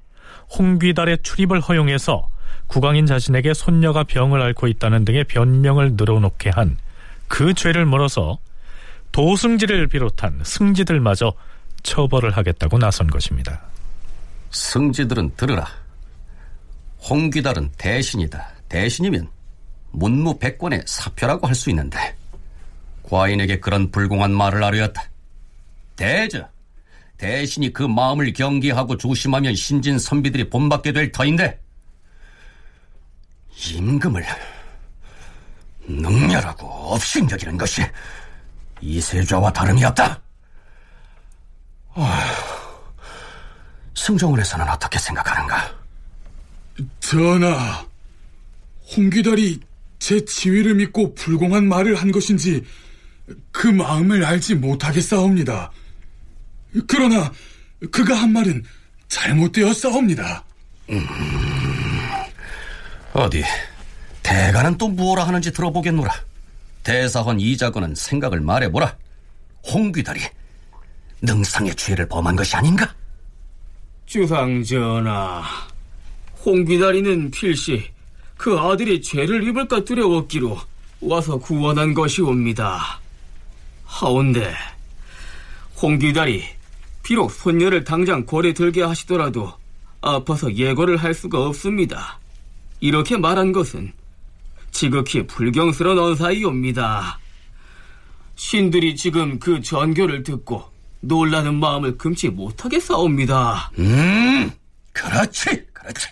홍귀달의 출입을 허용해서 국왕인 자신에게 손녀가 병을 앓고 있다는 등의 변명을 늘어놓게 한 그 죄를 물어서 도승지를 비롯한 승지들마저 처벌을 하겠다고 나선 것입니다. 승지들은 들으라. 홍귀달은 대신이다. 대신이면 문무 백관의 사표라고 할 수 있는데 과인에게 그런 불공한 말을 아뢰었다. 대저, 대신이 그 마음을 경계하고 조심하면 신진 선비들이 본받게 될 터인데 임금을 능멸하고 업신여기는 것이 이세좌와 다름이 없다. 승정원에서는 어떻게 생각하는가? 전하, 홍귀달이 제 지위를 믿고 불공한 말을 한 것인지 그 마음을 알지 못하겠사옵니다. 그러나 그가 한 말은 잘못되었사옵니다. 음, 어디 대가는 또 무엇라 하는지 들어보겠노라. 대사헌 이자건은 생각을 말해보라. 홍귀달이 능상의 죄를 범한 것이 아닌가? 주상전하, 홍귀다리는 필시 그 아들이 죄를 입을까 두려웠기로 와서 구원한 것이옵니다. 하온데 홍귀달이 비록 손녀를 당장 골에 들게 하시더라도 아파서 예고를 할 수가 없습니다. 이렇게 말한 것은 지극히 불경스러운 언사이옵니다. 신들이 지금 그 전교를 듣고 놀라는 마음을 금치 못하게 싸웁니다. 음, 그렇지, 그렇지.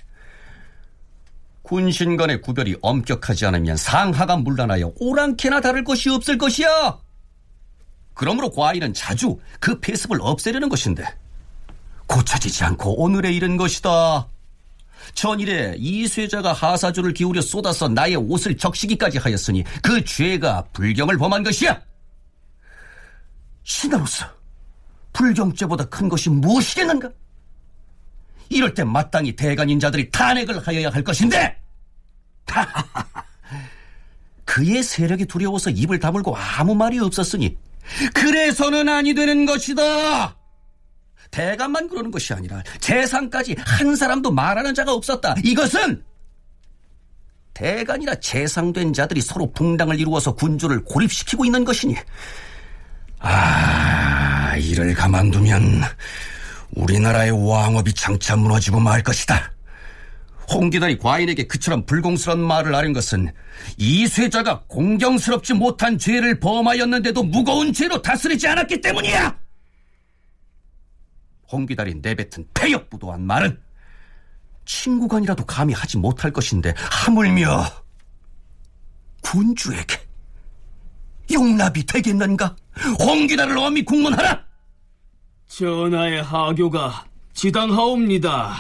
군신 간의 구별이 엄격하지 않으면 상하가 물러나여 오랑캐나 다를 것이 없을 것이야. 그러므로 과인은 자주 그 폐습을 없애려는 것인데 고쳐지지 않고 오늘에 이른 것이다. 전일에 이쇠자가 하사주를 기울여 쏟아서 나의 옷을 적시기까지 하였으니 그 죄가 불경을 범한 것이야. 신하로서 불경죄보다 큰 것이 무엇이겠는가? 이럴 때 마땅히 대간인 자들이 탄핵을 하여야 할 것인데 그의 세력이 두려워서 입을 다물고 아무 말이 없었으니 그래서는 아니 되는 것이다. 대간만 그러는 것이 아니라 재상까지 한 사람도 말하는 자가 없었다. 이것은 대간이나 재상된 자들이 서로 분당을 이루어서 군주를 고립시키고 있는 것이니 아 이를 가만두면 우리나라의 왕업이 장차 무너지고 말 것이다. 홍기달이 과인에게 그처럼 불공스러운 말을 아는 것은 이쇠자가 공경스럽지 못한 죄를 범하였는데도 무거운 죄로 다스리지 않았기 때문이야. 홍기달이 내뱉은 폐역부도한 말은 친구간이라도 감히 하지 못할 것인데 하물며 군주에게 용납이 되겠는가? 홍기달을 엄히 국문하라! 전하의 하교가 지당하옵니다.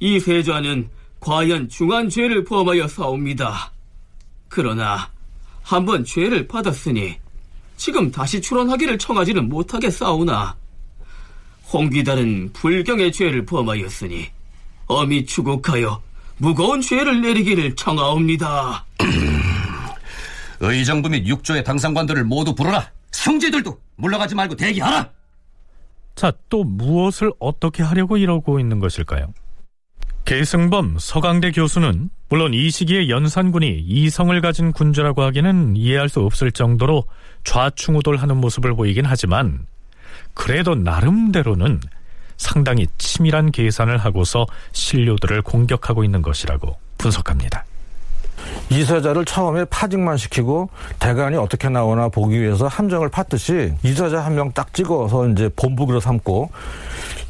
이 세자는 과연 중한 죄를 범하여 사옵니다. 그러나 한번 죄를 받았으니 지금 다시 출원하기를 청하지는 못하겠사오나 홍귀달은 불경의 죄를 범하였으니 엄히 추국하여 무거운 죄를 내리기를 청하옵니다. 의정부 및 육조의 당상관들을 모두 부르라. 형제들도 물러가지 말고 대기하라. 자, 또 무엇을 어떻게 하려고 이러고 있는 것일까요? 계승범 서강대 교수는 물론 이 시기에 연산군이 이성을 가진 군주라고 하기는 이해할 수 없을 정도로 좌충우돌하는 모습을 보이긴 하지만 그래도 나름대로는 상당히 치밀한 계산을 하고서 신료들을 공격하고 있는 것이라고 분석합니다. 이사자를 처음에 파직만 시키고 대간이 어떻게 나오나 보기 위해서 함정을 팠듯이 이사자 한 명 딱 찍어서 이제 본부기로 삼고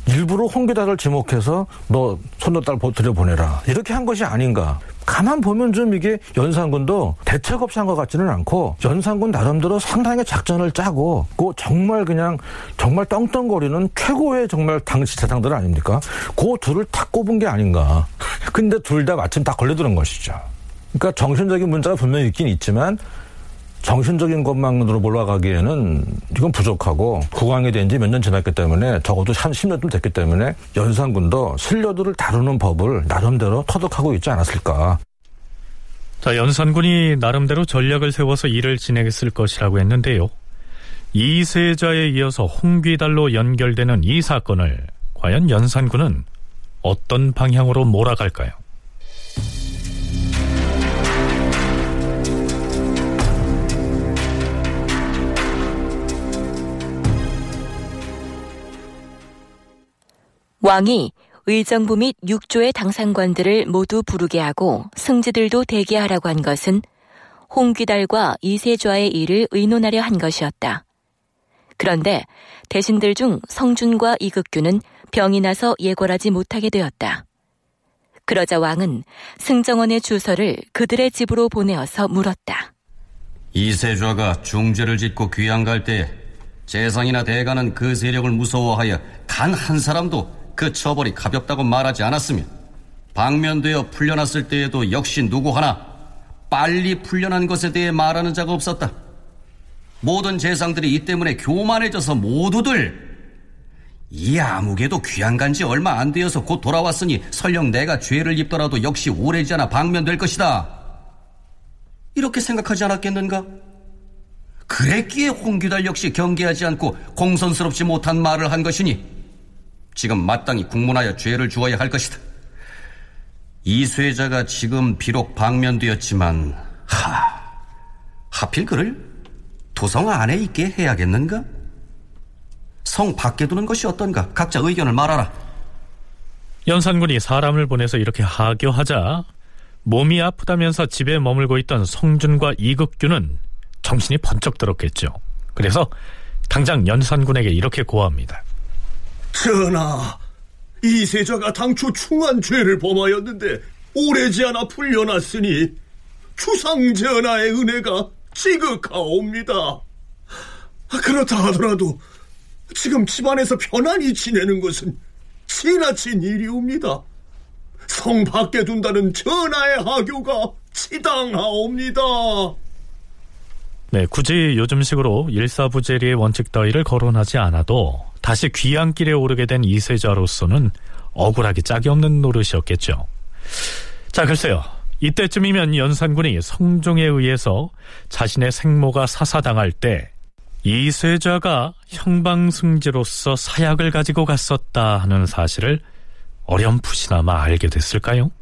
일부러 홍기다를 지목해서 너 손녀딸 들여보내라. 이렇게 한 것이 아닌가. 가만 보면 좀 이게 연산군도 대책 없이 한 것 같지는 않고 연산군 나름대로 상당히 작전을 짜고 그 정말 그냥 정말 떵떵거리는 최고의 정말 당시 대상들 아닙니까? 그 둘을 탁 꼽은 게 아닌가. 근데 둘 다 마침 다 걸려드는 것이죠. 그러니까 정신적인 문제가 분명히 있긴 있지만 정신적인 것만으로 몰아가기에는 이건 부족하고 국왕이 된 지 몇 년 지났기 때문에 적어도 한 10년쯤 됐기 때문에 연산군도 신료들을 다루는 법을 나름대로 터득하고 있지 않았을까. 자, 연산군이 나름대로 전략을 세워서 일을 진행했을 것이라고 했는데요. 이세자에 이어서 홍귀달로 연결되는 이 사건을 과연 연산군은 어떤 방향으로 몰아갈까요? 왕이 의정부 및 육조의 당상관들을 모두 부르게 하고 승지들도 대기하라고 한 것은 홍귀달과 이세좌의 일을 의논하려 한 것이었다. 그런데 대신들 중 성준과 이극규는 병이 나서 예궐하지 못하게 되었다. 그러자 왕은 승정원의 주서를 그들의 집으로 보내어서 물었다. 이세좌가 중죄를 짓고 귀양 갈때 재상이나 대가는 그 세력을 무서워하여 단 한 사람도 그 처벌이 가볍다고 말하지 않았으면 방면되어 풀려났을 때에도 역시 누구 하나 빨리 풀려난 것에 대해 말하는 자가 없었다. 모든 재상들이 이 때문에 교만해져서 모두들 이 아무개도 귀양 간 지 얼마 안 되어서 곧 돌아왔으니 설령 내가 죄를 입더라도 역시 오래지 않아 방면될 것이다. 이렇게 생각하지 않았겠는가? 그랬기에 홍규달 역시 경계하지 않고 공손스럽지 못한 말을 한 것이니 지금 마땅히 국문하여 죄를 주어야 할 것이다. 이쇠자가 지금 비록 방면되었지만 하 하필 그를 도성 안에 있게 해야겠는가? 성 밖에 두는 것이 어떤가? 각자 의견을 말하라. 연산군이 사람을 보내서 이렇게 하교하자 몸이 아프다면서 집에 머물고 있던 성준과 이극규는 정신이 번쩍 들었겠죠. 그래서 당장 연산군에게 이렇게 고합니다. 전하, 이세자가 당초 충한 죄를 범하였는데 오래지 않아 풀려났으니 주상 전하의 은혜가 지극하옵니다. 그렇다 하더라도 지금 집안에서 편안히 지내는 것은 지나친 일이옵니다. 성 밖에 둔다는 전하의 하교가 치당하옵니다. 네, 굳이 요즘식으로 일사부재리의 원칙 따위를 거론하지 않아도 다시 귀향길에 오르게 된 이세자로서는 억울하기 짝이 없는 노릇이었겠죠. 자, 글쎄요. 이때쯤이면 연산군이 성종에 의해서 자신의 생모가 사사당할 때 이세자가 형방승지로서 사약을 가지고 갔었다 하는 사실을 어렴풋이나마 알게 됐을까요?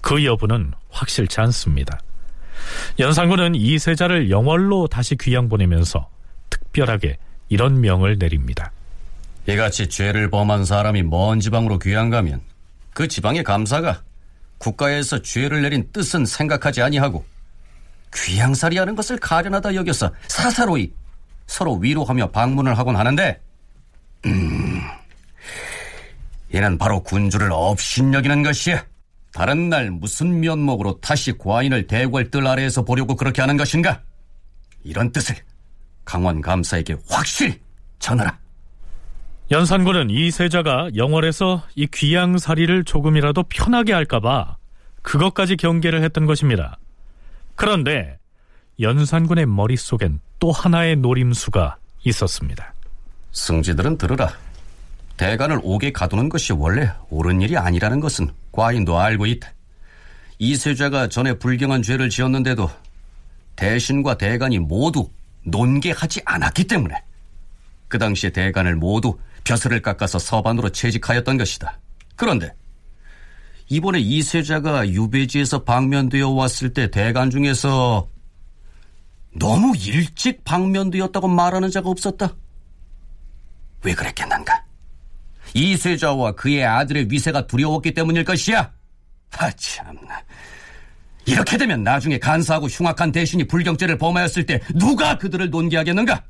그 여부는 확실치 않습니다. 연산군은 이세자를 영월로 다시 귀양 보내면서 특별하게 이런 명을 내립니다. 이같이 죄를 범한 사람이 먼 지방으로 귀양 가면 그 지방의 감사가 국가에서 죄를 내린 뜻은 생각하지 아니하고 귀양살이하는 것을 가련하다 여겨서 사사로이 서로 위로하며 방문을 하곤 하는데 음, 이는 바로 군주를 업신여기는 것이야. 다른 날 무슨 면목으로 다시 과인을 대궐뜰 아래에서 보려고 그렇게 하는 것인가? 이런 뜻을 강원 감사에게 확실히 전하라. 연산군은 이 세자가 영월에서 이 귀양살이를 조금이라도 편하게 할까봐 그것까지 경계를 했던 것입니다. 그런데 연산군의 머릿속엔 또 하나의 노림수가 있었습니다. 승지들은 들으라. 대간을 옥에 가두는 것이 원래 옳은 일이 아니라는 것은 과인도 알고 있다. 이세자가 전에 불경한 죄를 지었는데도 대신과 대간이 모두 논계하지 않았기 때문에 그 당시에 대간을 모두 벼슬을 깎아서 서반으로 채직하였던 것이다. 그런데 이번에 이세자가 유배지에서 방면되어 왔을 때 대간 중에서 너무 일찍 방면되었다고 말하는 자가 없었다. 왜 그랬겠는가? 이세자와 그의 아들의 위세가 두려웠기 때문일 것이야. 아 참나. 이렇게 되면 나중에 간사하고 흉악한 대신이 불경죄를 범하였을 때 누가 그들을 논기하겠는가?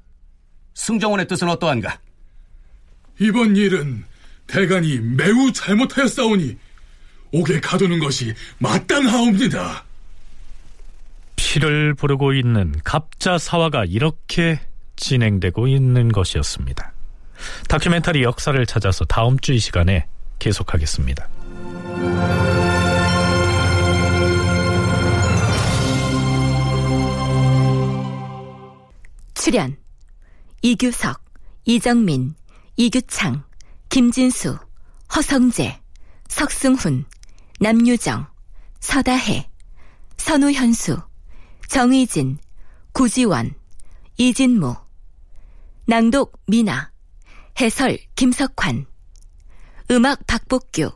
승정원의 뜻은 어떠한가? 이번 일은 대간이 매우 잘못하였사오니 옥에 가두는 것이 마땅하옵니다. 피를 부르고 있는 갑자 사화가 이렇게 진행되고 있는 것이었습니다. 다큐멘터리 역사를 찾아서 다음 주 이 시간에 계속하겠습니다. 출연 이규석, 이정민, 이규창, 김진수, 허성재, 석승훈, 남유정, 서다혜, 선우현수, 정의진, 구지원, 이진무, 낭독 미나, 해설 김석환, 음악 박복규,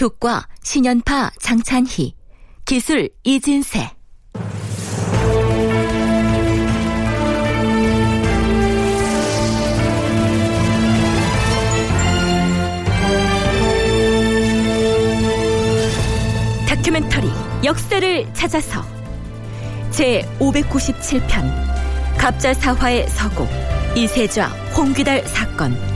효과 신연파 장찬희, 기술 이진세. 다큐멘터리 역사를 찾아서. 제 597편 갑자사화의 서곡 이세좌 홍귀달 사건